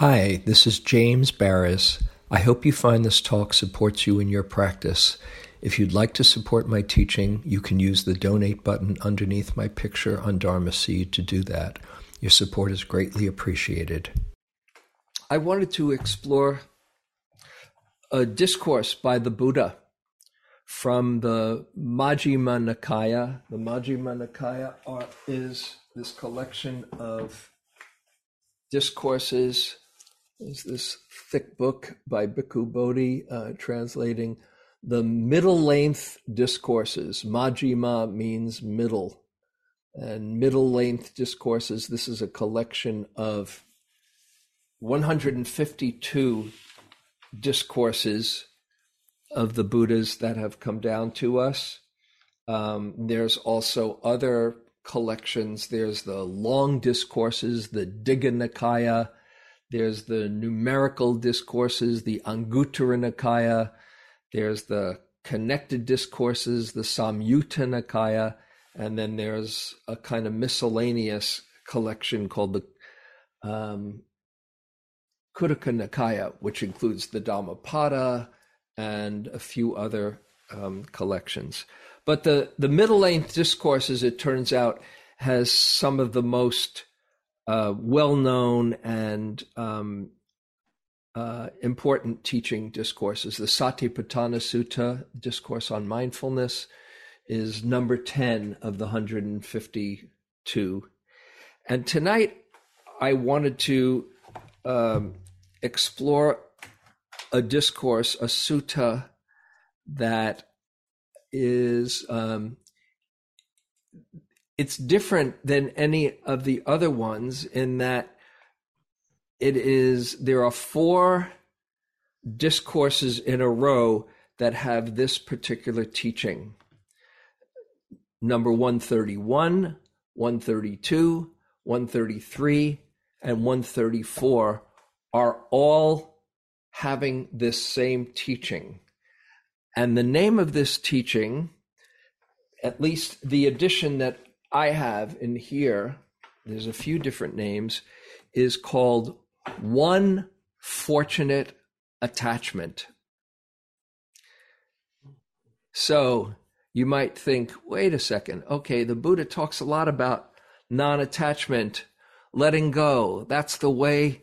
Hi, this is James Baraz. I hope you find this talk supports you in your practice. If you'd like to support my teaching, you can use the donate button underneath my picture on Dharma Seed to do that. Your support is greatly appreciated. I wanted to explore a discourse by the Buddha from the Majjhima Nikaya. The Majjhima Nikaya are, is this collection of discourses. Is this thick book by Bhikkhu Bodhi uh, translating the middle length discourses. Majjhima means middle. And middle length discourses, this is a collection of 152 discourses of the Buddhas that have come down to us. Um, there's also other collections. There's the long discourses, the Digha Nikaya. There's the numerical discourses, the Anguttara Nikaya. There's the connected discourses, the Samyutta Nikaya. And then there's a kind of miscellaneous collection called the um, Khuddaka Nikaya, which includes the Dhammapada and a few other um, collections. But the, the middle length discourses, it turns out, has some of the most uh, well known and um, uh, important teaching discourses. The Satipatthana Sutta, Discourse on Mindfulness, is number 10 of the 152. And tonight I wanted to um, explore a discourse, a sutta that is um, it's different than any of the other ones in that it is there are four discourses in a row that have this particular teaching. Number 131 132 133 and 134 are all having this same teaching. And the name of this teaching at least the edition that i have in here there's a few different names is called one fortunate attachment. So you might think, wait a second, okay, the Buddha talks a lot about non attachment, letting go. That's the way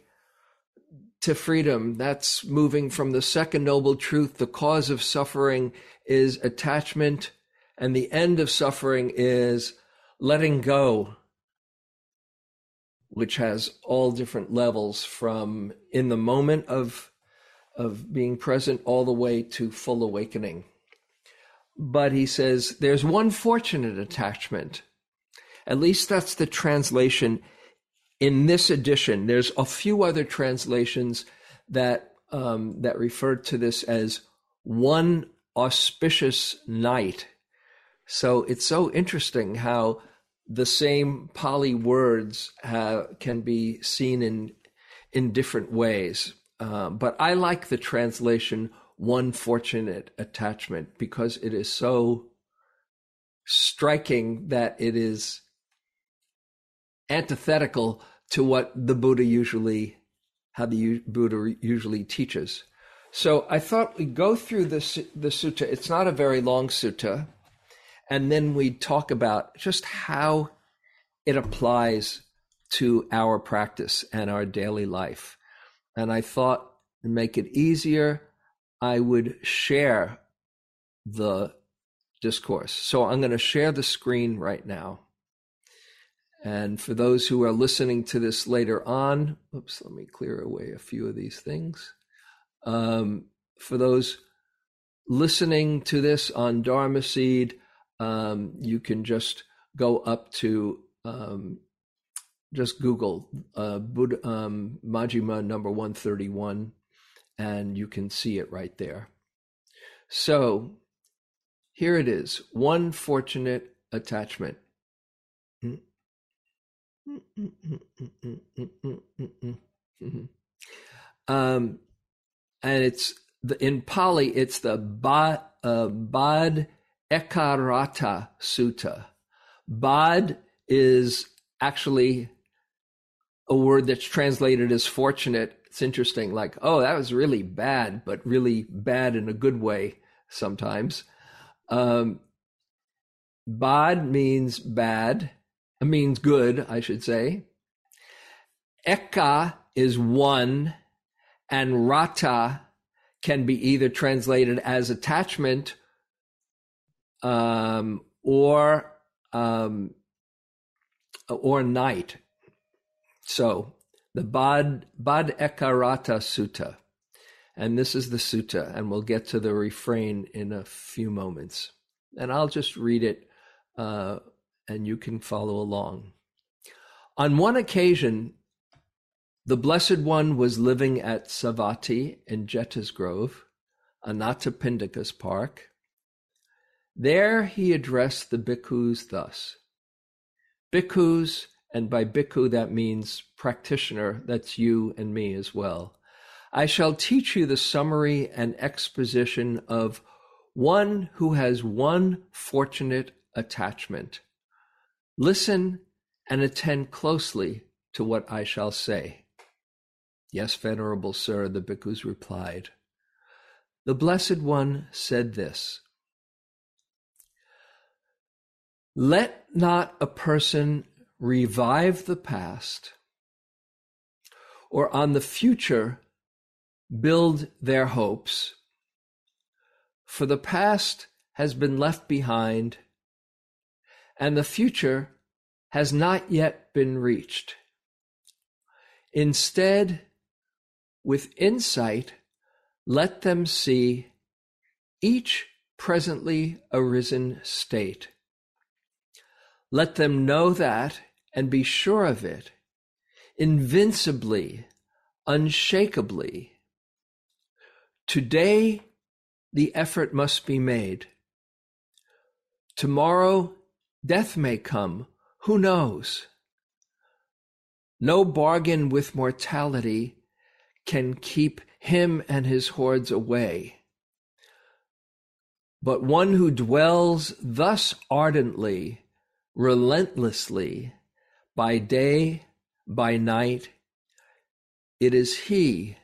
to freedom. That's moving from the second noble truth. The cause of suffering is attachment, and the end of suffering is letting go which has all different levels from in the moment of of being present all the way to full awakening. But he says there's one fortunate attachment. At least that's the translation in this edition. There's a few other translations that um, that refer to this as one auspicious night. So it's so interesting how the same Pali words have, can be seen in in different ways. Uh, but I like the translation "one fortunate attachment" because it is so striking that it is antithetical to what the Buddha usually, how the Buddha usually teaches. So I thought we'd go through the the sutta. It's not a very long sutta and then we talk about just how it applies to our practice and our daily life. And I thought to make it easier, I would share the discourse. So I'm going to share the screen right now. And for those who are listening to this later on, oops, let me clear away a few of these things. Um, for those listening to this on Dharma Seed, um, you can just go up to um, just Google uh, Buddha, um, Majjhima number 131 and you can see it right there. So here it is one fortunate attachment. Um, and it's the, in Pali, it's the ba, uh, Bad Ekarata Sutta. Bad is actually a word that's translated as fortunate. It's interesting, like, oh, that was really bad, but really bad in a good way sometimes. Um, bad means bad, means good, I should say. Eka is one, and rata can be either translated as attachment um, or um, or night. So the Bad Bad Ekarata Sutta, and this is the sutta, and we'll get to the refrain in a few moments, and I'll just read it, uh, and you can follow along. On one occasion, the Blessed One was living at Savatthi in Jeta's Grove, Anathapindika's park. There he addressed the bhikkhus thus Bhikkhus, and by bhikkhu that means practitioner, that's you and me as well. I shall teach you the summary and exposition of one who has one fortunate attachment. Listen and attend closely to what I shall say. Yes, venerable sir, the bhikkhus replied. The Blessed One said this Let not a person revive the past or on the future build their hopes, for the past has been left behind and the future has not yet been reached. Instead, with insight, let them see each presently arisen state let them know that and be sure of it, invincibly, unshakably. Today, the effort must be made. Tomorrow, death may come. Who knows? No bargain with mortality can keep him and his hordes away. But one who dwells thus ardently relentlessly by day, by night. It is he,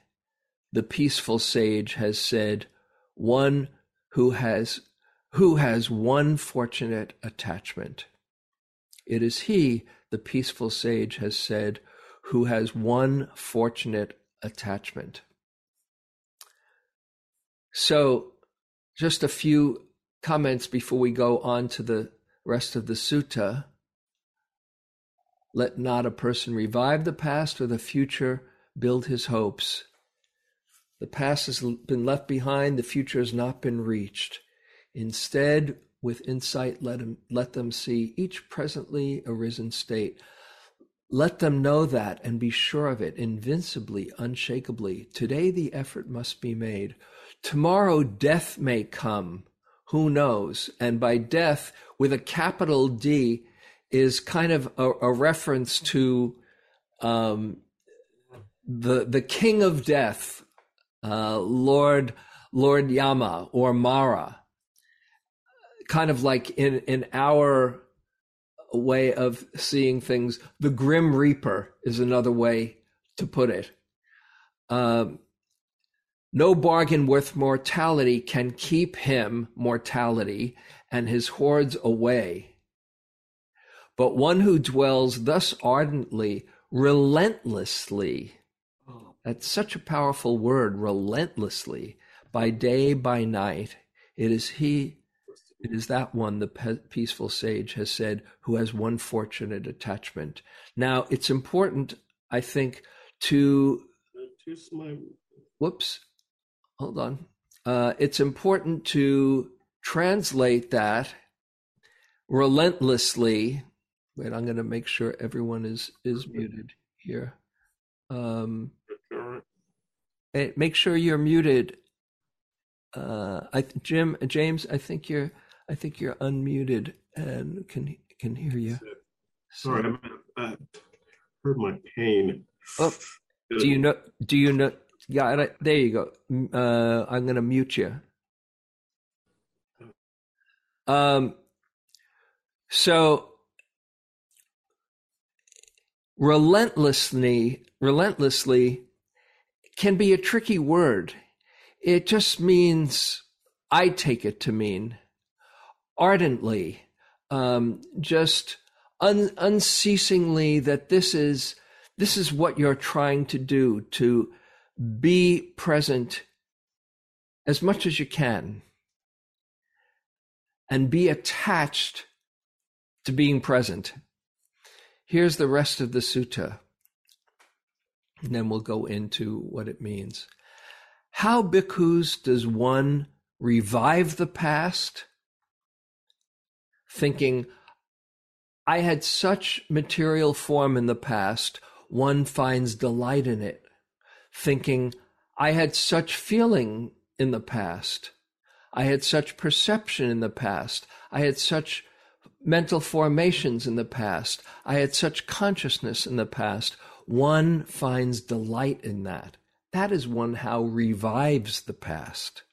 the peaceful sage has said, one who has who has one fortunate attachment. It is he, the peaceful sage has said, who has one fortunate attachment. So, just a few comments before we go on to the rest of the sutta. Let not a person revive the past or the future build his hopes. The past has been left behind, the future has not been reached. Instead, with insight, let, him, let them see each presently arisen state. Let them know that and be sure of it, invincibly, unshakably. Today, the effort must be made. Tomorrow, death may come. Who knows? And by death, with a capital D is kind of a, a reference to um, the the king of death, uh, Lord Lord Yama or Mara, kind of like in in our way of seeing things, the Grim Reaper is another way to put it. Um, no bargain worth mortality can keep him, mortality, and his hordes away. But one who dwells thus ardently, relentlessly, that's such a powerful word, relentlessly, by day, by night, it is he, it is that one, the peaceful sage has said, who has one fortunate attachment. Now, it's important, I think, to. Whoops, hold on. Uh, it's important to translate that relentlessly. Wait, I'm going to make sure everyone is is muted here. Um, make sure you're muted. Uh, I Jim James, I think you're I think you're unmuted and can can hear you. Sorry, so, I heard my pain. Oh, do you know? Do you know? Yeah, there you go. Uh, I'm going to mute you. Um, so relentlessly, relentlessly can be a tricky word. It just means, I take it to mean, ardently, um, just un- unceasingly that this is this is what you're trying to do to be present as much as you can and be attached to being present. Here's the rest of the sutta, and then we'll go into what it means. How, bhikkhus, does one revive the past? Thinking, I had such material form in the past, one finds delight in it. Thinking, I had such feeling in the past. I had such perception in the past. I had such mental formations in the past. I had such consciousness in the past. One finds delight in that. That is one how revives the past.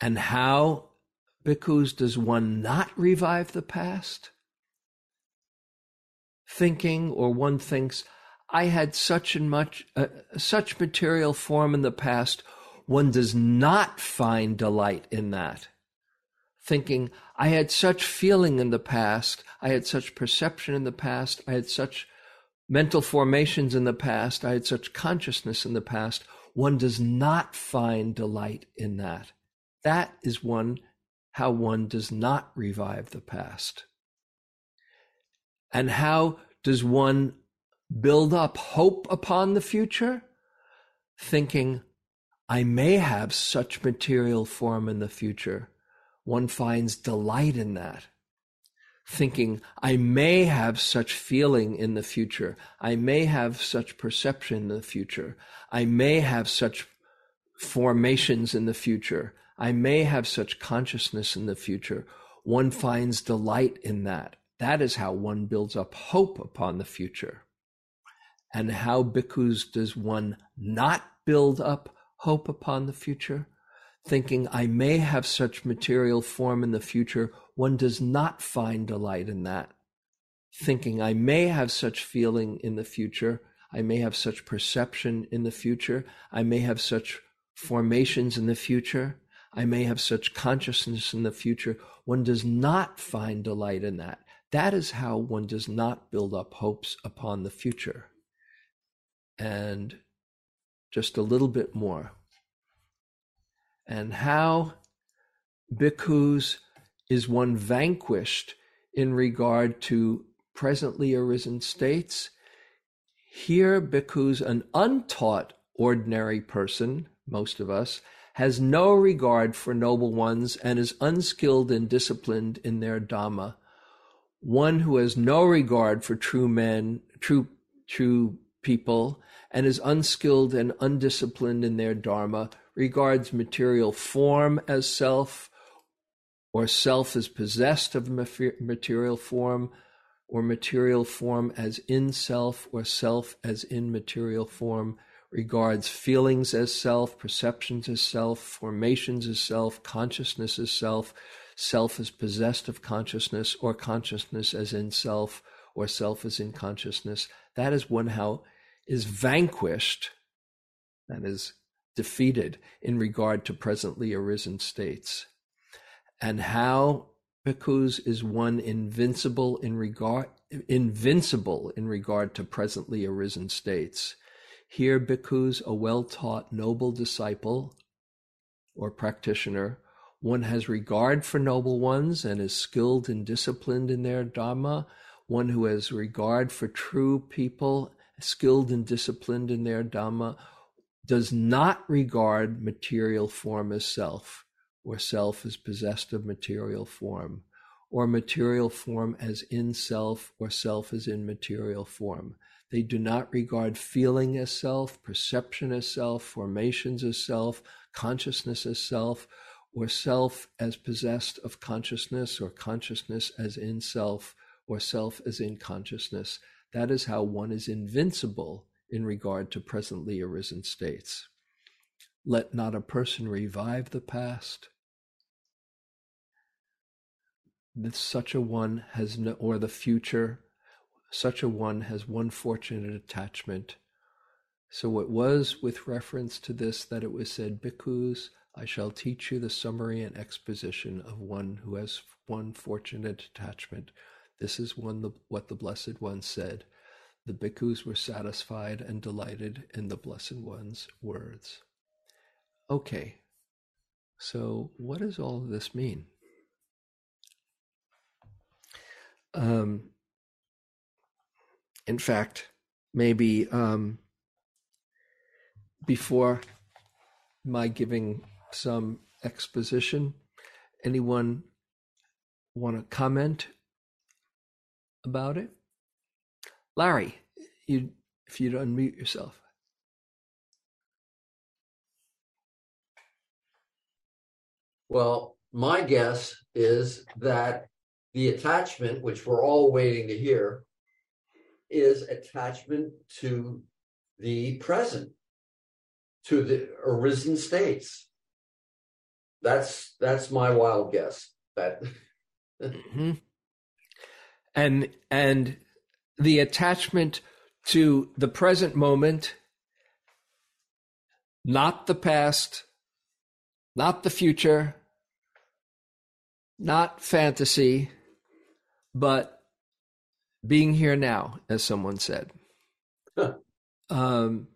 And how, bhikkhus, does one not revive the past? Thinking, or one thinks, I had such and much, uh, such material form in the past. One does not find delight in that. Thinking, I had such feeling in the past. I had such perception in the past. I had such mental formations in the past. I had such consciousness in the past. One does not find delight in that. That is one, how one does not revive the past. And how does one build up hope upon the future? Thinking, I may have such material form in the future. One finds delight in that. Thinking, I may have such feeling in the future. I may have such perception in the future. I may have such formations in the future. I may have such consciousness in the future. One finds delight in that. That is how one builds up hope upon the future. And how, bhikkhus, does one not build up hope upon the future? Thinking, I may have such material form in the future, one does not find delight in that. Thinking, I may have such feeling in the future, I may have such perception in the future, I may have such formations in the future, I may have such consciousness in the future, one does not find delight in that. That is how one does not build up hopes upon the future. And just a little bit more. And how bhikkhus is one vanquished in regard to presently arisen states. Here, bhikkhus, an untaught ordinary person, most of us, has no regard for noble ones and is unskilled and disciplined in their Dhamma one who has no regard for true men, true, true people, and is unskilled and undisciplined in their dharma, regards material form as self, or self as possessed of material form, or material form as in self, or self as in material form, regards feelings as self, perceptions as self, formations as self, consciousness as self, self as possessed of consciousness or consciousness as in self or self as in consciousness. That is one how is vanquished, that is defeated in regard to presently arisen states. And how bhikkhus is one invincible in regard invincible in regard to presently arisen states. Here bhikkhus, a well-taught noble disciple or practitioner, one has regard for noble ones and is skilled and disciplined in their Dharma. One who has regard for true people, skilled and disciplined in their Dhamma, does not regard material form as self, or self as possessed of material form, or material form as in self, or self as in material form. They do not regard feeling as self, perception as self, formations as self, consciousness as self, or self as possessed of consciousness, or consciousness as in self, or self as in consciousness. That is how one is invincible in regard to presently arisen states. Let not a person revive the past. Such a one has no, or the future, such a one has one fortunate attachment. So it was with reference to this that it was said, Bhikkhus, I shall teach you the summary and exposition of one who has one fortunate attachment. This is one the, what the Blessed One said. The bhikkhus were satisfied and delighted in the Blessed One's words. Okay, so what does all of this mean? Um, in fact, maybe um, before my giving some exposition, anyone want to comment about it? Larry, you if you'd unmute yourself. Well, my guess is that the attachment, which we're all waiting to hear, is attachment to the present, to the arisen states. That's that's my wild guess. That mm-hmm. And and the attachment to the present moment, not the past, not the future, not fantasy, but being here now, as someone said. um,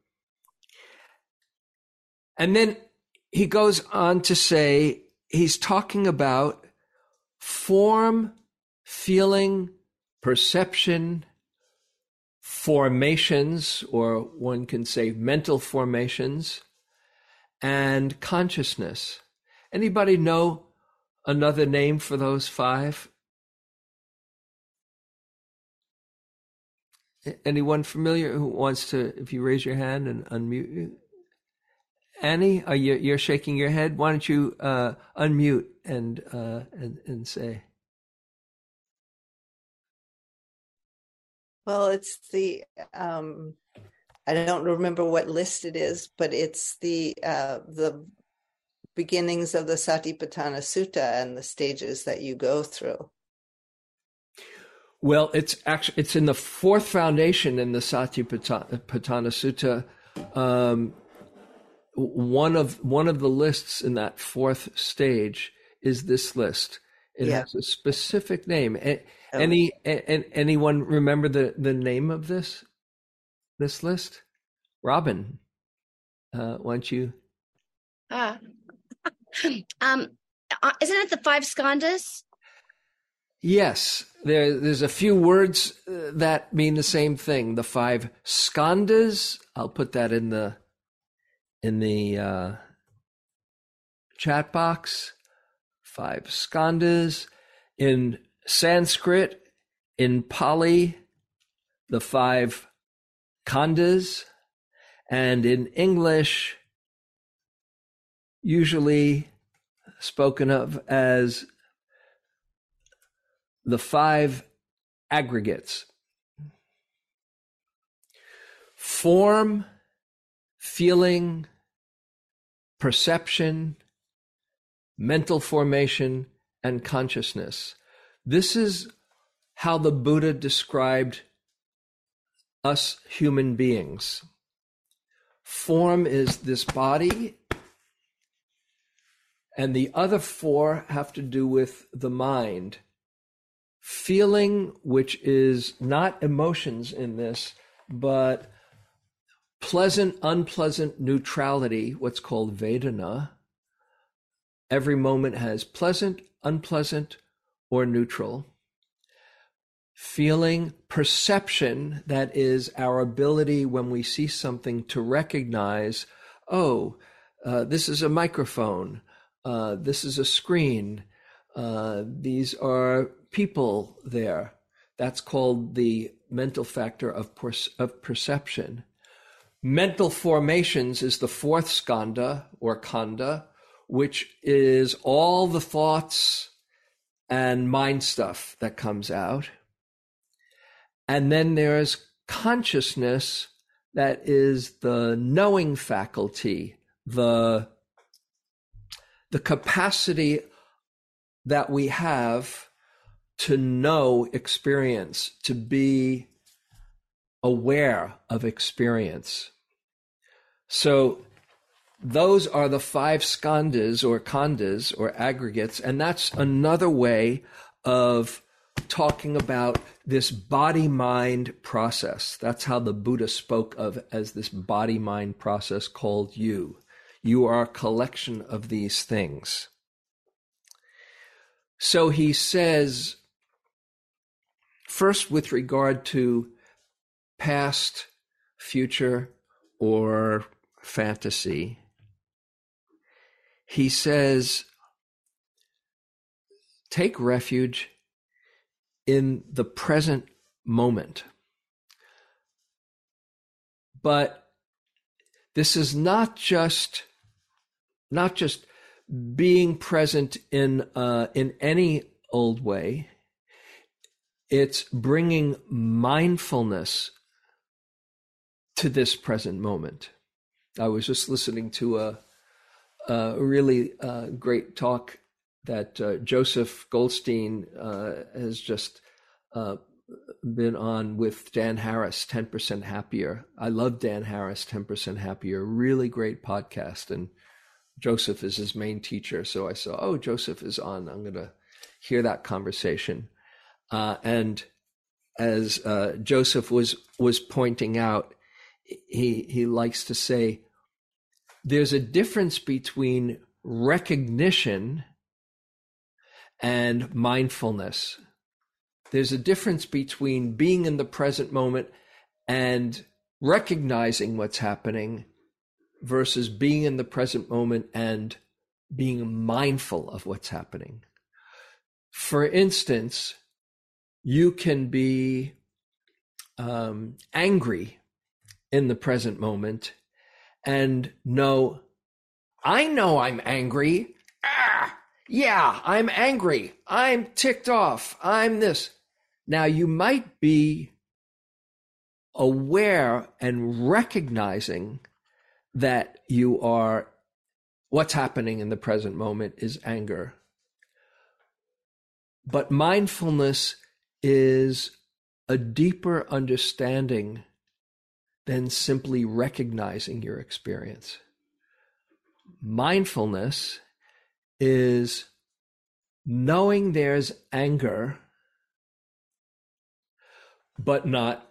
and then he goes on to say he's talking about form, feeling, perception, formations, or one can say mental formations, and consciousness. Anybody know another name for those five? Anyone familiar who wants to, if you raise your hand and unmute? you? Annie, are you you're shaking your head? Why don't you uh, unmute and uh, and and say? Well, it's the um, I don't remember what list it is, but it's the uh, the beginnings of the Satipatthana Sutta and the stages that you go through. Well, it's actually it's in the fourth foundation in the Satipatthana Sutta. Um, one of one of the lists in that fourth stage is this list. It yeah. has a specific name. Oh. Any and anyone remember the the name of this this list? Robin, uh, why don't you? Uh, um, uh, isn't it the five skandhas? Yes, there, there's a few words uh, that mean the same thing. The five skandhas. I'll put that in the in the uh, chat box. Five skandhas in Sanskrit, in Pali, the five khandhas, and in English, usually spoken of as the five aggregates. Form, feeling, perception, mental formation, and consciousness. This is how the Buddha described us human beings. Form is this body, and the other four have to do with the mind. Feeling, which is not emotions in this, but pleasant, unpleasant neutrality, what's called Vedana. Every moment has pleasant, unpleasant, or neutral. Feeling, perception, that is our ability when we see something to recognize, oh, uh, this is a microphone, uh, this is a screen, uh, these are people there. That's called the mental factor of, per- of perception. Mental formations is the fourth skandha or khandha, which is all the thoughts and mind stuff that comes out. And then there's consciousness that is the knowing faculty, the, the capacity that we have to know experience, to be aware of experience. So those are the five skandhas or khandhas or aggregates, and that's another way of talking about this body mind process. That's how the Buddha spoke of as this body mind process called you. You are a collection of these things. So he says, first with regard to past, future, or fantasy, he says, take refuge in the present moment. But this is not just not just being present in uh, in any old way. It's bringing mindfulness to this present moment. I was just listening to a, really uh, great talk that uh, Joseph Goldstein uh, has just uh, been on with Dan Harris, 10% Happier. I love Dan Harris, 10% Happier. Really great podcast. And Joseph is his main teacher. So I saw, oh, Joseph is on. I'm going to hear that conversation. Uh, and as Joseph was was pointing out, he he likes to say, there's a difference between recognition and mindfulness. There's a difference between being in the present moment and recognizing what's happening versus being in the present moment and being mindful of what's happening. For instance, you can be um, angry in the present moment and know, I know I'm angry. Ah, yeah, I'm angry. I'm ticked off. I'm this. Now, you might be aware and recognizing that you are, what's happening in the present moment is anger. But mindfulness is a deeper understanding than simply recognizing your experience. Mindfulness is knowing there's anger, but not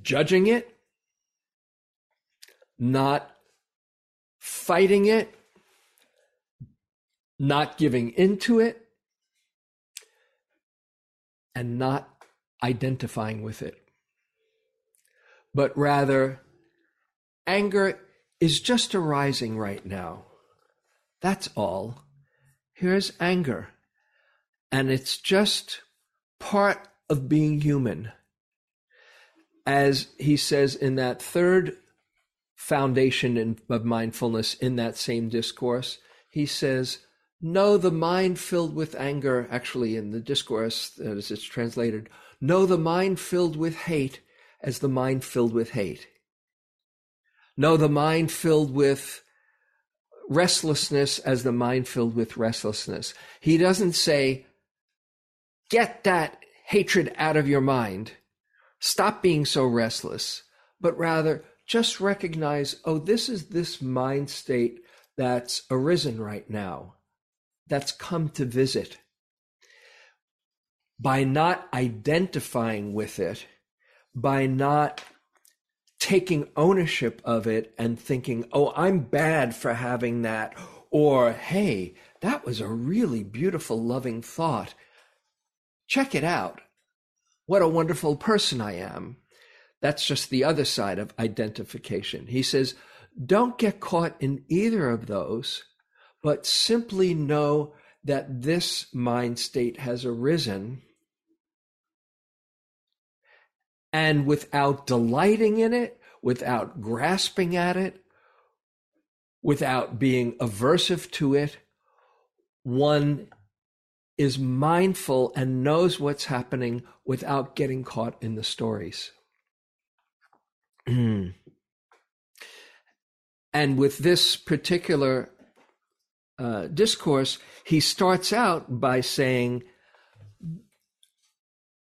judging it, not fighting it, not giving into it, and not identifying with it, but rather anger is just arising right now. That's all. Here's anger. And it's just part of being human. As he says in that third foundation in, of mindfulness in that same discourse, he says, Know the mind filled with anger, actually, in the discourse as it's translated, know the mind filled with hate as the mind filled with hate. No, the mind filled with restlessness as the mind filled with restlessness. He doesn't say, get that hatred out of your mind. Stop being so restless, but rather just recognize, oh, this is this mind state that's arisen right now, that's come to visit. By not identifying with it, by not taking ownership of it and thinking, oh, I'm bad for having that. Or, hey, that was a really beautiful, loving thought. Check it out. What a wonderful person I am. That's just the other side of identification. He says, don't get caught in either of those, but simply know that this mind state has arisen and without delighting in it, without grasping at it, without being aversive to it, one is mindful and knows what's happening without getting caught in the stories. and with this particular uh, discourse, he starts out by saying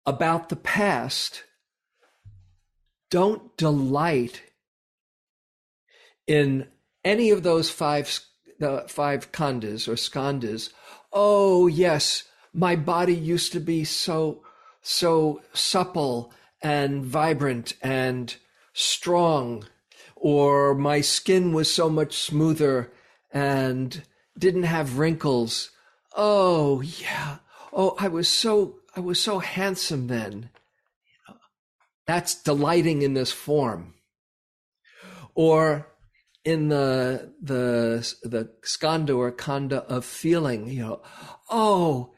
about the past don't delight in any of those five the five khandhas or skandhas, oh yes, my body used to be so so supple and vibrant and strong, or my skin was so much smoother and didn't have wrinkles. Oh yeah. Oh, I was so I was so handsome then. That's delighting in this form. Or in the the the skandha or khandha of feeling, you know, oh,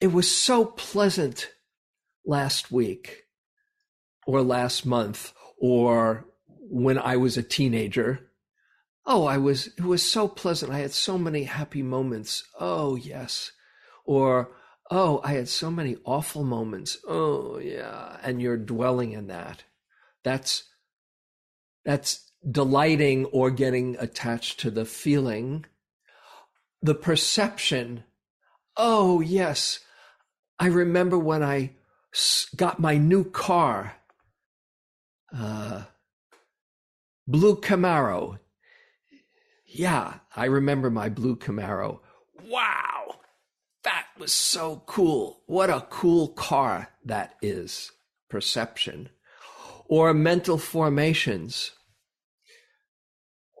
it was so pleasant last week or last month or when I was a teenager. Oh, I was it was so pleasant. I had so many happy moments. Oh, yes. Or oh, I had so many awful moments. Oh, yeah. And you're dwelling in that. That's that's delighting or getting attached to the feeling, the perception. Oh, yes. I remember when I got my new car, uh, blue Camaro. Yeah, I remember my blue Camaro. Wow, was so cool. What a cool car that is. Perception. Or mental formations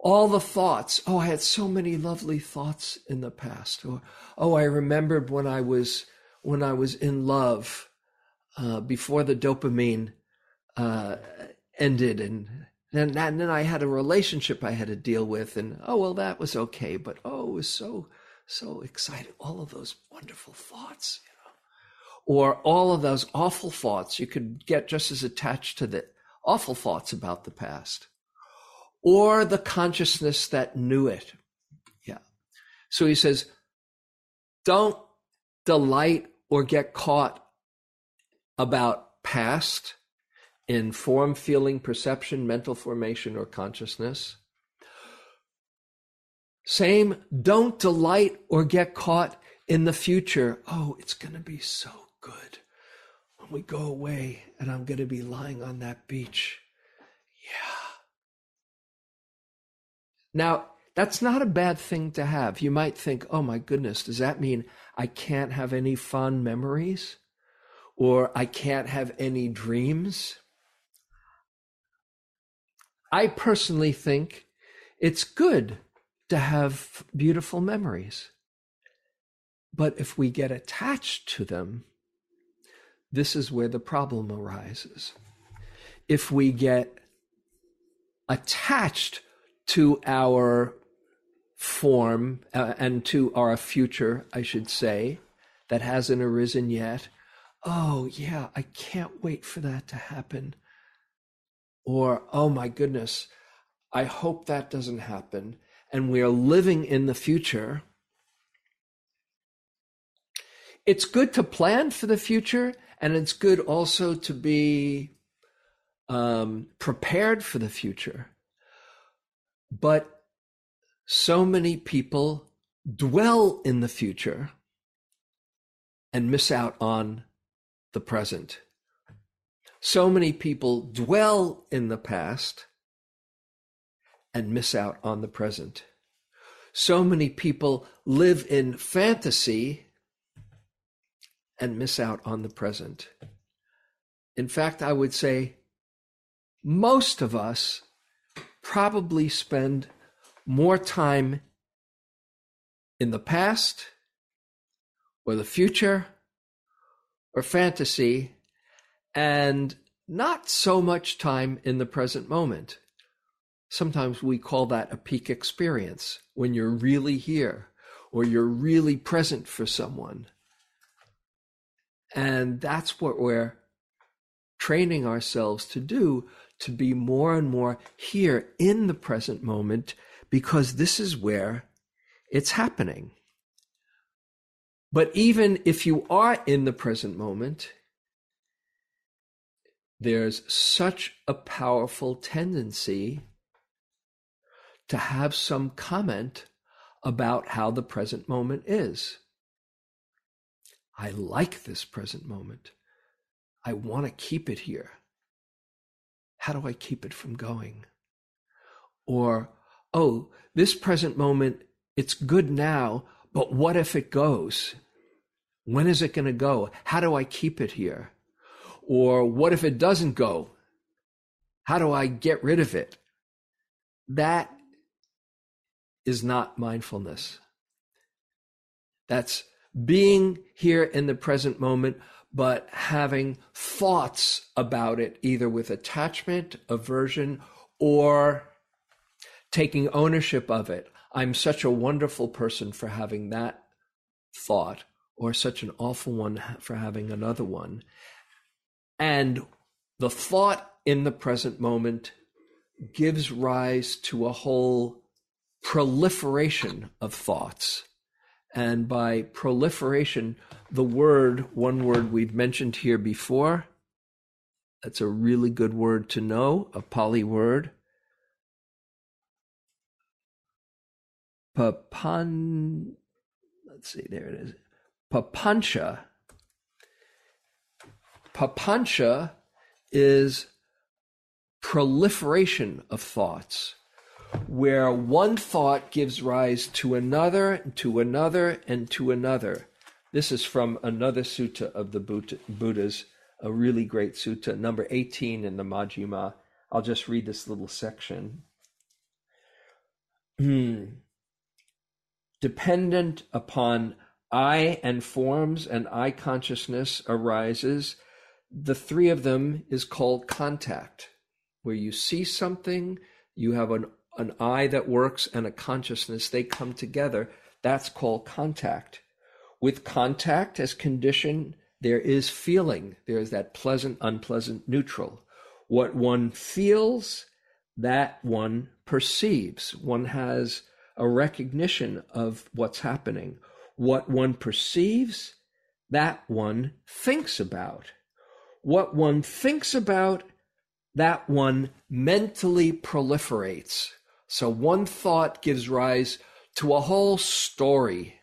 all the thoughts. Oh, I had so many lovely thoughts in the past. Or, oh, I remembered when I was when I was in love uh, before the dopamine uh, ended, and then and then I had a relationship I had to deal with, and oh well, that was okay, but oh, it was so so excited. All of those wonderful thoughts, you know, or all of those awful thoughts. You could get just as attached to the awful thoughts about the past or the consciousness that knew it. Yeah. So he says, don't delight or get caught about past in form, feeling, perception, mental formation, or consciousness. Same, don't delight or get caught in the future. Oh, it's going to be so good when we go away and I'm going to be lying on that beach. Yeah. Now, that's not a bad thing to have. You might think, oh my goodness, does that mean I can't have any fond memories? Or I can't have any dreams? I personally think it's good to have beautiful memories. But if we get attached to them, this is where the problem arises. If we get attached to our form uh, and to our future, I should say, that hasn't arisen yet. Oh, yeah, I can't wait for that to happen. Or, oh my goodness, I hope that doesn't happen. And we are living in the future. It's good to plan for the future, and it's good also to be um, prepared for the future. But so many people dwell in the future and miss out on the present. So many people dwell in the past and miss out on the present. So many people live in fantasy and miss out on the present. In fact, I would say most of us probably spend more time in the past or the future or fantasy and not so much time in the present moment. Sometimes we call that a peak experience when you're really here or you're really present for someone. And that's what we're training ourselves to do to be more and more here in the present moment because this is where it's happening. But even if you are in the present moment, there's such a powerful tendency to have some comment about how the present moment is. I like this present moment. I want to keep it here. How do I keep it from going? Or, oh, this present moment, it's good now, but what if it goes? When is it going to go? How do I keep it here? Or what if it doesn't go? How do I get rid of it? That is not mindfulness. That's being here in the present moment, but having thoughts about it, either with attachment, aversion, or taking ownership of it. I'm such a wonderful person for having that thought, or such an awful one for having another one. And the thought in the present moment gives rise to a whole proliferation of thoughts. And by proliferation, the word, one word we've mentioned here before, that's a really good word to know, a Pali word. Papan, let's see, there it is. Papancha. Papancha is proliferation of thoughts where one thought gives rise to another, to another, and to another. This is from another sutta of the Buddhas, a really great sutta, number 18 in the Majjhima. I'll just read this little section. Hmm. Dependent upon eye and forms and eye consciousness arises, the three of them is called contact, where you see something, you have an an eye that works and a consciousness, they come together. That's called contact. With contact as condition, there is feeling. There is that pleasant, unpleasant, neutral. What one feels, that one perceives. One has a recognition of what's happening. What one perceives, that one thinks about. What one thinks about, that one mentally proliferates. So one thought gives rise to a whole story.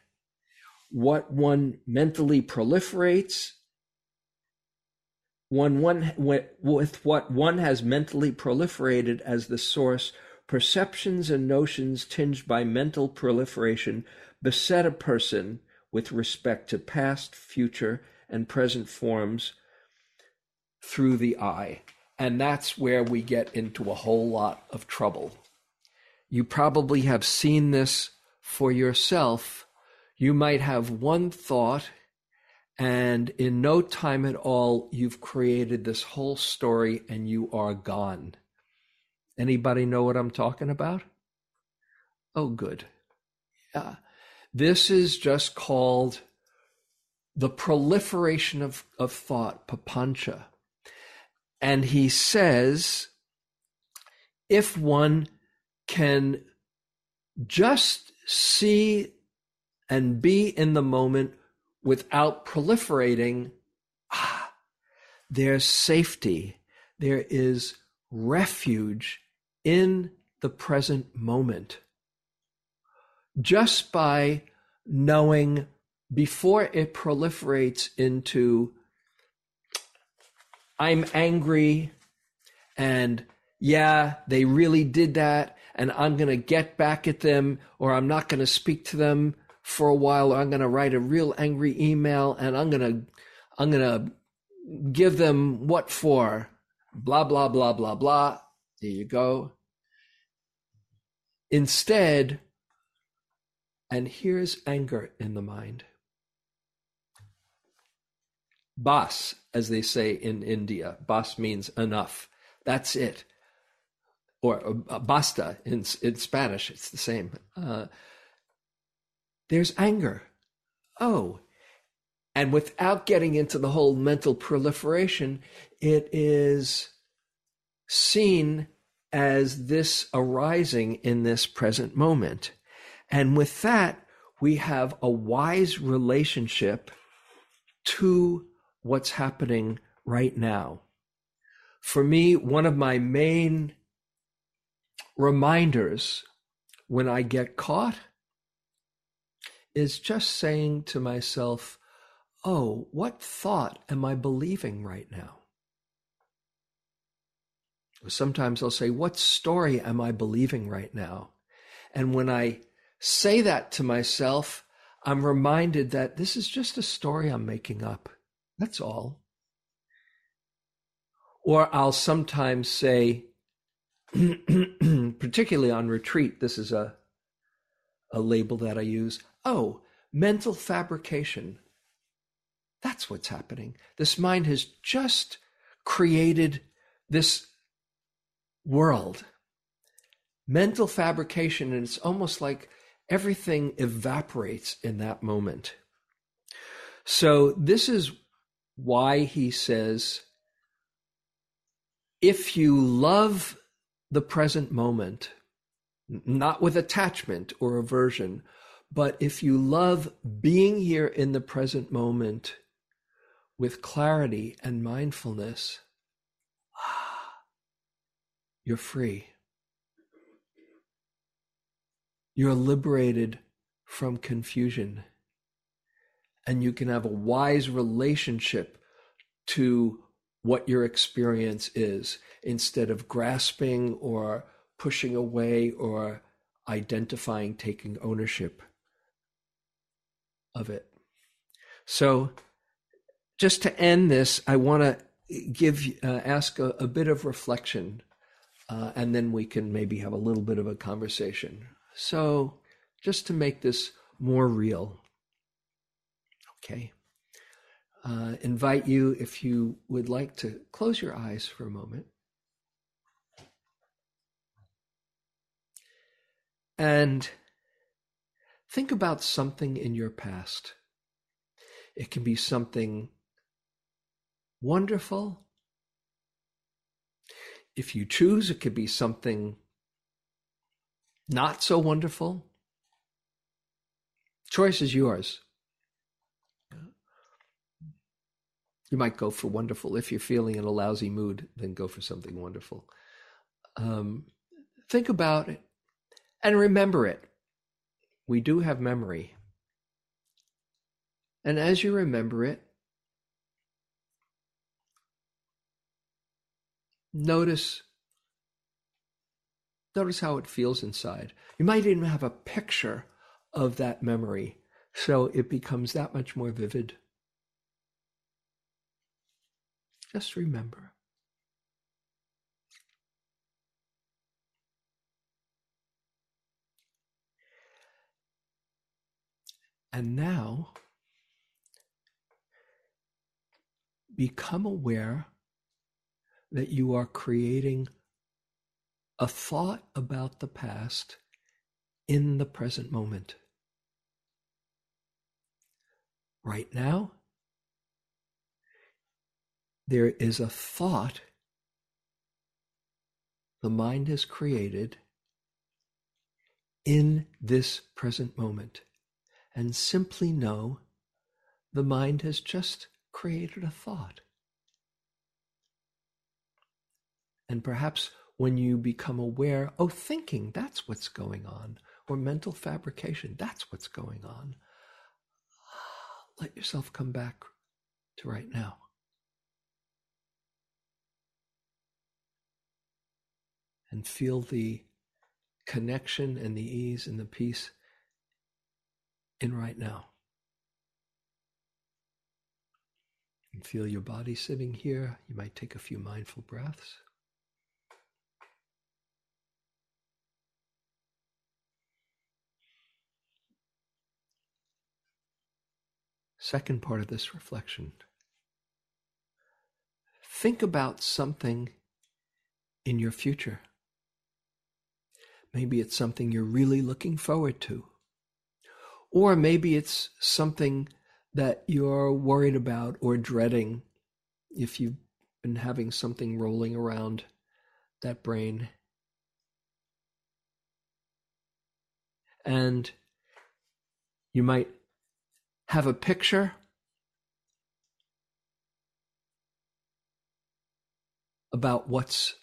What one mentally proliferates, one, one with what one has mentally proliferated as the source, perceptions and notions tinged by mental proliferation beset a person with respect to past, future, and present forms through the eye. And that's where we get into a whole lot of trouble. You probably have seen this for yourself. You might have one thought, and in no time at all, you've created this whole story and you are gone. Anybody know what I'm talking about? Oh, good. Yeah. This is just called the proliferation of, of thought, papancha. And he says, if one can just see and be in the moment without proliferating, ah, there's safety, there is refuge in the present moment. Just by knowing before it proliferates into, I'm angry, and yeah, they really did that, and I'm going to get back at them, or I'm not going to speak to them for a while, or I'm going to write a real angry email, and I'm going to, I'm going to give them what for? Blah, blah, blah, blah, blah. There you go. Instead, and here's anger in the mind. Bas, as they say in India, bas means enough. That's it or uh, basta in, in Spanish, it's the same. Uh, there's anger. Oh, and without getting into the whole mental proliferation, it is seen as this arising in this present moment. And with that, we have a wise relationship to what's happening right now. For me, one of my main reminders when I get caught is just saying to myself, oh, what thought am I believing right now? Sometimes I'll say, what story am I believing right now? And when I say that to myself, I'm reminded that this is just a story I'm making up. That's all. Or I'll sometimes say, particularly on retreat, this is a, a label that I use. Oh, mental fabrication. That's what's happening. This mind has just created this world. Mental fabrication, and it's almost like everything evaporates in that moment. So, this is why he says if you love the present moment, not with attachment or aversion, but if you love being here in the present moment with clarity and mindfulness, you're free. You're liberated from confusion. And you can have a wise relationship to what your experience is instead of grasping or pushing away or identifying, taking ownership of it. So, just to end this, I want to give uh, ask a, a, bit of reflection, uh, and then we can maybe have a little bit of a conversation. So, just to make this more real, okay uh, invite you, if you would like to close your eyes for a moment. And think about something in your past. It can be something wonderful. If you choose, it could be something not so wonderful. Choice is yours. You might go for wonderful. If you're feeling in a lousy mood, then go for something wonderful. Um, think about it and remember it. We do have memory. And as you remember it, notice notice how it feels inside. You might even have a picture of that memory so it becomes that much more vivid. Just remember. And now, become aware that you are creating a thought about the past in the present moment. Right now, there is a thought the mind has created in this present moment. And simply know the mind has just created a thought. And perhaps when you become aware, oh, thinking, that's what's going on, or mental fabrication, that's what's going on, let yourself come back to right now. And feel the connection and the ease and the peace in right now. And feel your body sitting here. You might take a few mindful breaths. Second part of this reflection think about something in your future. Maybe it's something you're really looking forward to. Or maybe it's something that you're worried about or dreading if you've been having something rolling around that brain. And you might have a picture about what's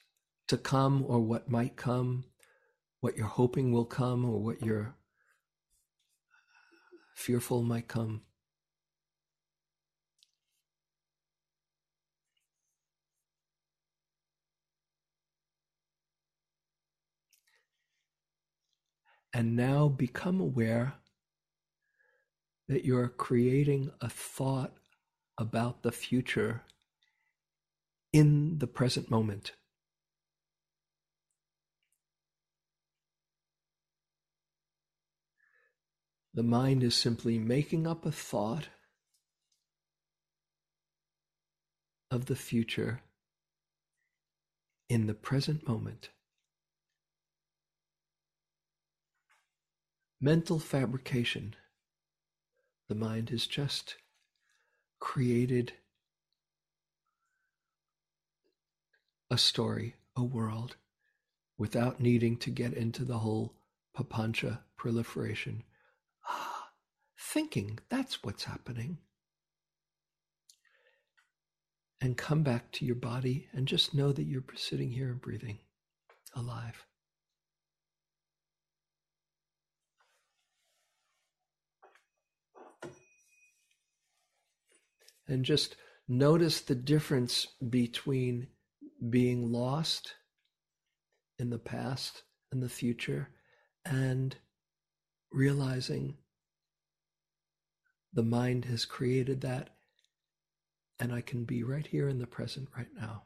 to come or what might come what you're hoping will come or what you're fearful might come. And now become aware that you're creating a thought about the future in the present moment. The mind is simply making up a thought of the future in the present moment. Mental fabrication. The mind has just created a story, a world, without needing to get into the whole papancha proliferation. Thinking, that's what's happening. And come back to your body and just know that you're sitting here and breathing alive. And just notice the difference between being lost in the past and the future and realizing the mind has created that and I can be right here in the present right now.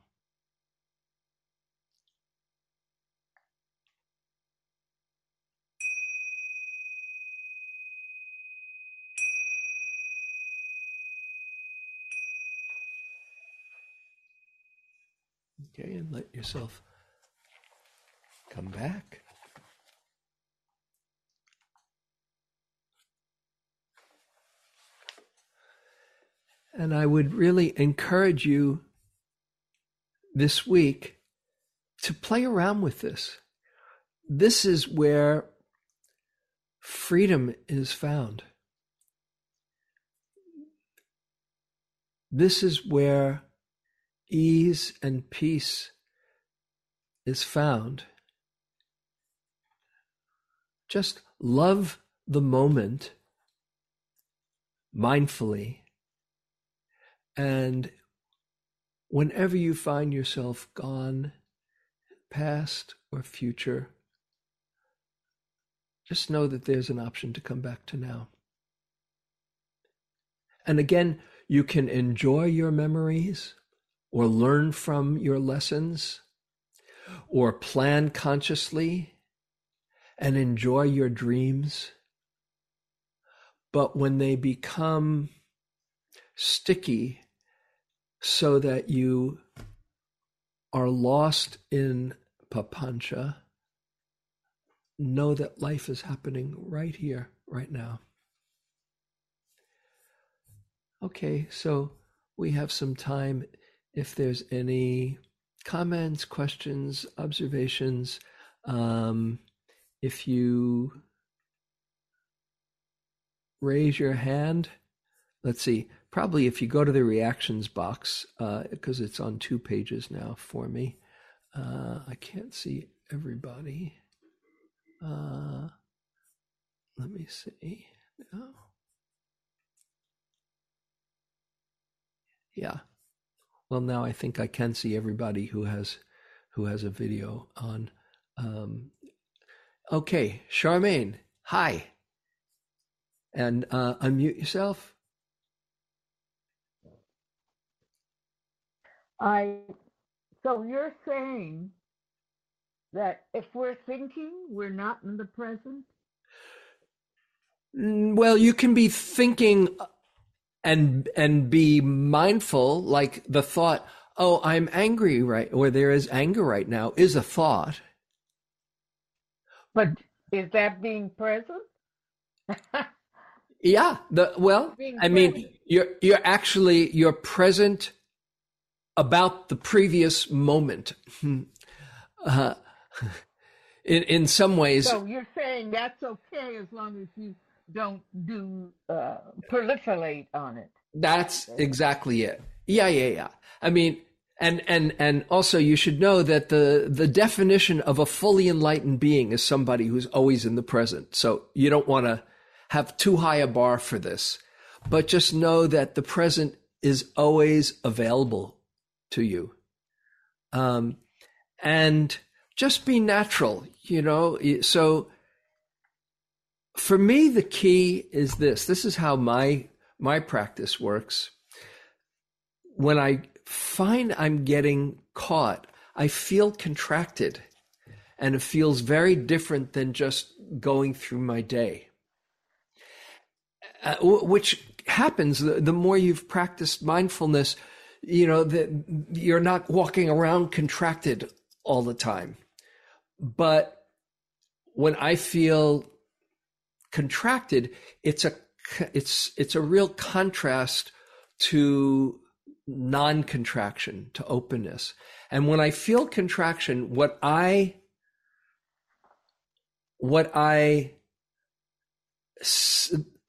Okay, and let yourself come back. And I would really encourage you this week to play around with this. This is where freedom is found. This is where ease and peace is found. Just love the moment mindfully and whenever you find yourself gone, past or future, just know that there's an option to come back to now. And again, you can enjoy your memories or learn from your lessons or plan consciously and enjoy your dreams. But when they become sticky so that you are lost in papancha, know that life is happening right here, right now. Okay, so we have some time. If there's any comments, questions, observations, um, if you raise your hand, let's see, probably if you go to the reactions box, because uh, it's on two pages now for me, uh, I can't see everybody. Uh, let me see. Yeah. Well, now I think I can see everybody who has who has a video on. Um, okay, Charmaine, hi, and uh, unmute yourself. I so you're saying that if we're thinking, we're not in the present? Well, you can be thinking and and be mindful like the thought, "Oh, I'm angry right or there is anger right now" is a thought. But is that being present? yeah, the well, I mean, you're you're actually you're present about the previous moment. Uh, in in some ways. So you're saying that's okay as long as you don't do uh, proliferate on it. That's exactly it. Yeah, yeah, yeah. I mean, and and and also you should know that the the definition of a fully enlightened being is somebody who's always in the present. So you don't want to have too high a bar for this, but just know that the present is always available to you. Um, and just be natural, you know. So for me, the key is this. This is how my my practice works. When I find I'm getting caught, I feel contracted, and it feels very different than just going through my day. Uh, which happens the, the more you've practiced mindfulness you know that you're not walking around contracted all the time. But when i feel contracted it's a it's it's a real contrast to non-contraction to openness. And when i feel contraction what i what i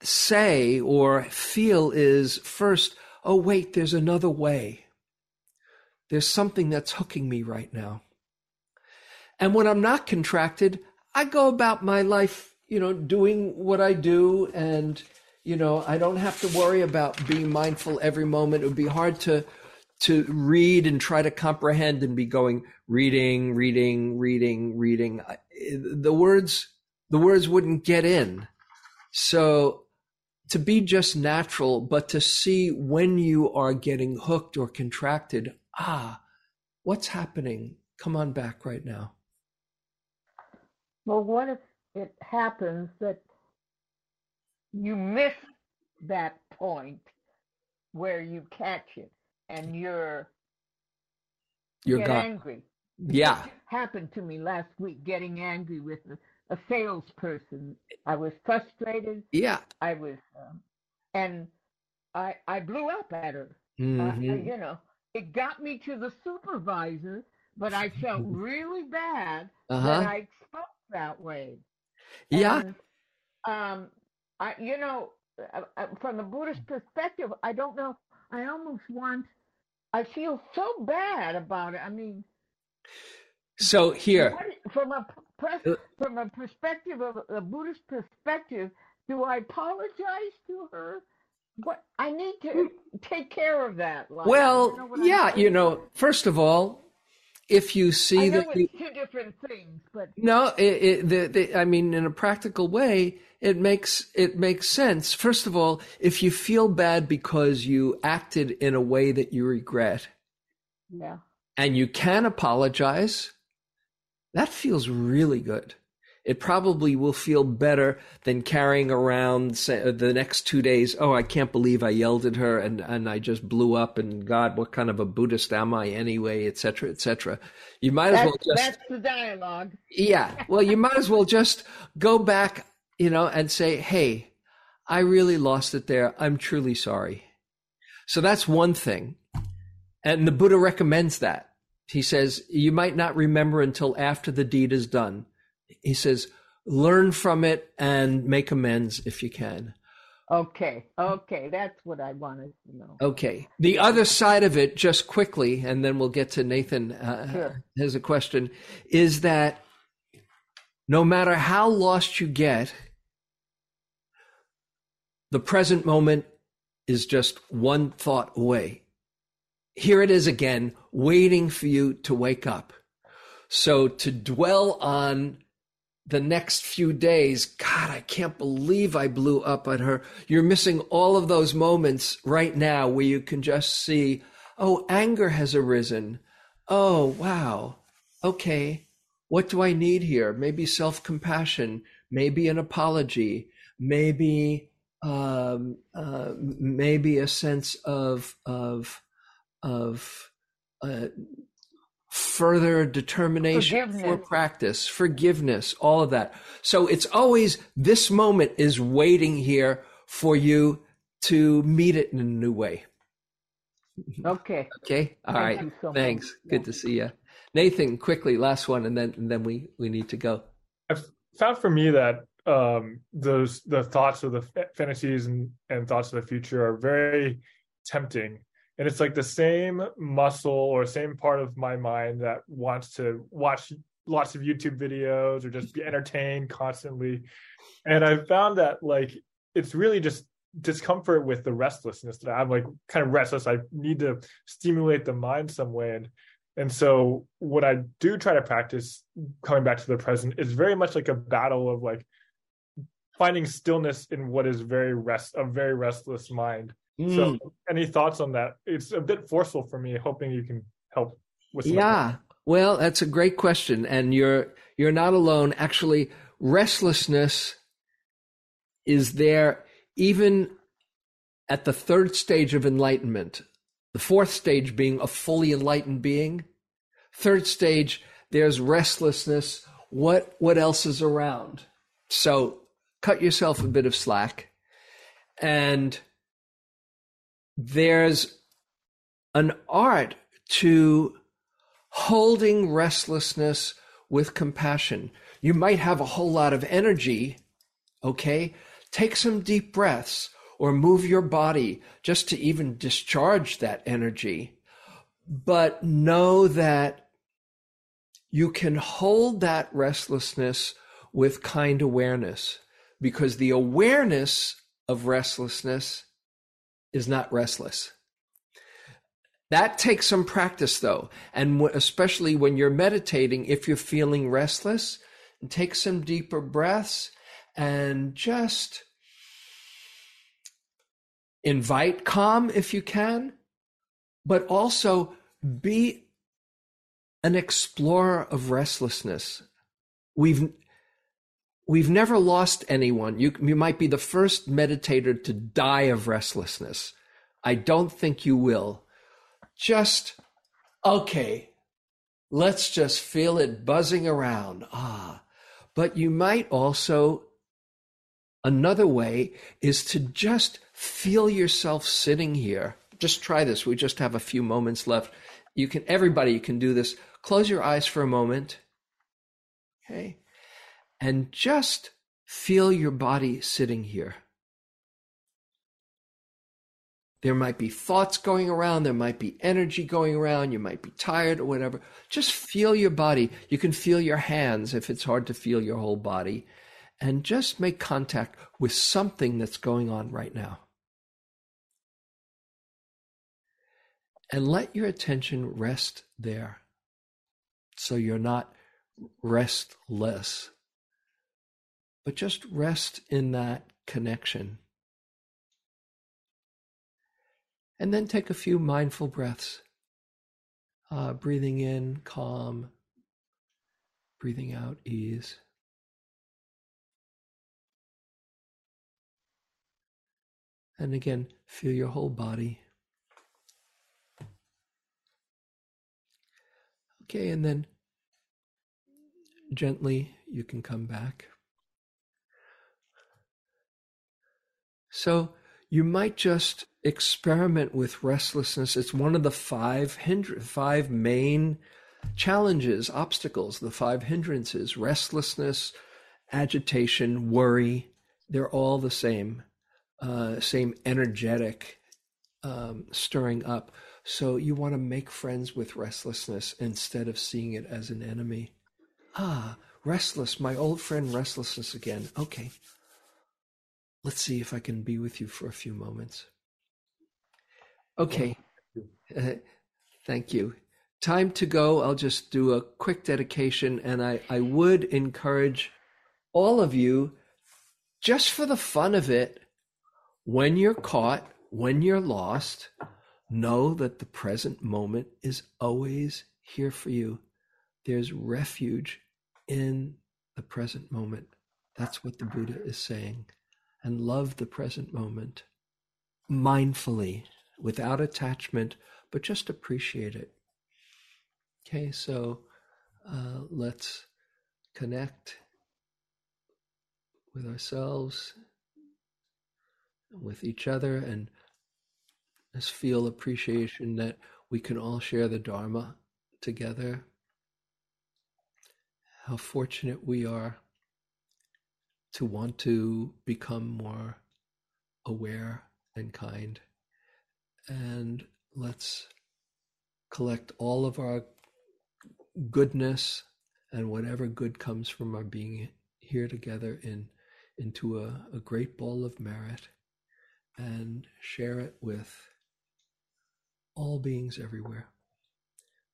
say or feel is first, oh, wait, there's another way. There's something that's hooking me right now. And when I'm not contracted, I go about my life, you know, doing what I do. And, you know, I don't have to worry about being mindful every moment. It would be hard to, to read and try to comprehend and be going reading, reading, reading, reading. The words, the words wouldn't get in. So to be just natural, but to see when you are getting hooked or contracted, ah, what's happening? Come on back right now. Well, what if it happens that you miss that point where you catch it and you're you're get gone. angry? Yeah. It happened to me last week getting angry with a salesperson. I was frustrated. Yeah. I was, um, and I I blew up at her. Mm-hmm. Uh, you know, it got me to the supervisor, but I felt really bad Uh-huh. that I spoke that way. Yeah. And, um, I you know, uh, uh, from the Buddhist perspective, I don't know. I almost want. I feel so bad about it. I mean, So here, from a Uh, from a perspective of a Buddhist perspective, do I apologize to her? What I need to take care of that. Like, well, you know what I'm yeah, you know, first of all, if you see that you, two different things, but No, it, it, the, the, I mean, in a practical way, it makes it makes sense. First of all, if you feel bad because you acted in a way that you regret, yeah, and you can apologize, that feels really good. It probably will feel better than carrying around uh, the next two days. Oh, I can't believe I yelled at her and, and I just blew up. And God, what kind of a Buddhist am I anyway, et cetera, et cetera. You might as well just that's the dialogue. yeah. Well, you might as well just go back, you know, and say, hey, I really lost it there. I'm truly sorry. So that's one thing. And the Buddha recommends that. He says, you might not remember until after the deed is done. He says, learn from it and make amends if you can. Okay, okay, that's what I wanted to know. Okay. The other side of it, just quickly, and then we'll get to Nathan uh, Sure. has a question, is that no matter how lost you get, the present moment is just one thought away. Here it is again, waiting for you to wake up. So to dwell on the next few days, God, I can't believe I blew up at her. You're missing all of those moments right now where you can just see, oh, anger has arisen. Oh, wow. Okay. What do I need here? Maybe self compassion, maybe an apology, maybe, um, uh, maybe a sense of, of, of, uh, further determination for practice, forgiveness, all of that. So it's always this moment is waiting here for you to meet it in a new way. Okay, Okay. All Thank right. you so much. Thanks. Yeah. Good to see you. Nathan, quickly, last one, and then and then we we need to go. I've found for me that um, those the thoughts of the fa- fantasies and, and thoughts of the future are very tempting and it's like the same muscle or same part of my mind that wants to watch lots of youtube videos or just be entertained constantly. And i found that like it's really just discomfort with the restlessness that i'm like kind of restless. I need to stimulate the mind some way. And and so what I do try to practice coming back to the present is very much like a battle of like finding stillness in what is very rest a very restless mind. Mm. So, any thoughts on that? It's a bit forceful for me. Hoping you can help with. yeah. Well, that's a great question, and you're you're not alone. Actually, restlessness is there even at the third stage of enlightenment. The fourth stage being a fully enlightened being. Third stage, there's restlessness. What what else is around? So cut yourself a bit of slack. And there's an art to holding restlessness with compassion. You might have a whole lot of energy, okay? Take some deep breaths or move your body just to even discharge that energy. But know that you can hold that restlessness with kind awareness because the awareness of restlessness is not restless. That takes some practice though. And especially when you're meditating, if you're feeling restless, take some deeper breaths and just invite calm if you can, but also be an explorer of restlessness. We've we've never lost anyone. You you might be the first meditator to die of restlessness. I don't think you will. Just okay. Let's just feel it buzzing around. Ah. But you might also another way is to just feel yourself sitting here. Just try this. We just have a few moments left. You can everybody you can do this. Close your eyes for a moment. Okay and just feel your body sitting here. There might be thoughts going around, there might be energy going around, you might be tired or whatever. Just feel your body. You can feel your hands if it's hard to feel your whole body. And just make contact with something that's going on right now. And let your attention rest there so you're not restless but just rest in that connection. And then take a few mindful breaths. Uh, breathing in, calm. Breathing out, ease. And again, feel your whole body. Okay, and then gently you can come back. So you might just experiment with restlessness. It's one of the five hinder- five main challenges, obstacles, the five hindrances: restlessness, agitation, worry. They're all the same, uh, same energetic um, stirring up. So you want to make friends with restlessness instead of seeing it as an enemy. Ah, restless, my old friend restlessness again. Okay, Let's see if I can be with you for a few moments. Okay. Uh, thank you. Time to go. I'll just do a quick dedication, and I, I would encourage all of you, just for the fun of it, when you're caught, when you're lost, know that the present moment is always here for you. There's refuge in the present moment. That's what the Buddha is saying and love the present moment mindfully, without attachment, but just appreciate it. Okay, so uh, let's connect with ourselves, with each other, and just feel appreciation that we can all share the Dharma together. How fortunate we are to want to become more aware and kind. And let's collect all of our goodness and whatever good comes from our being here together in into a, a great bowl of merit and share it with all beings everywhere.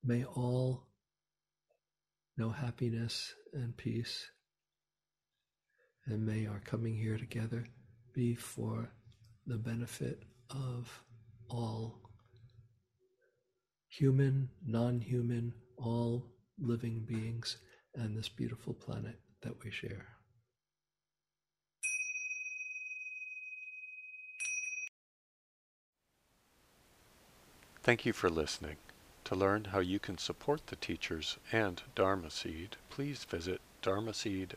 May all know happiness and peace And may our coming here together be for the benefit of all human, non human, all living beings, and this beautiful planet that we share. Thank you for listening. To learn how you can support the teachers and Dharma Seed, please visit dharma dharmaseed.org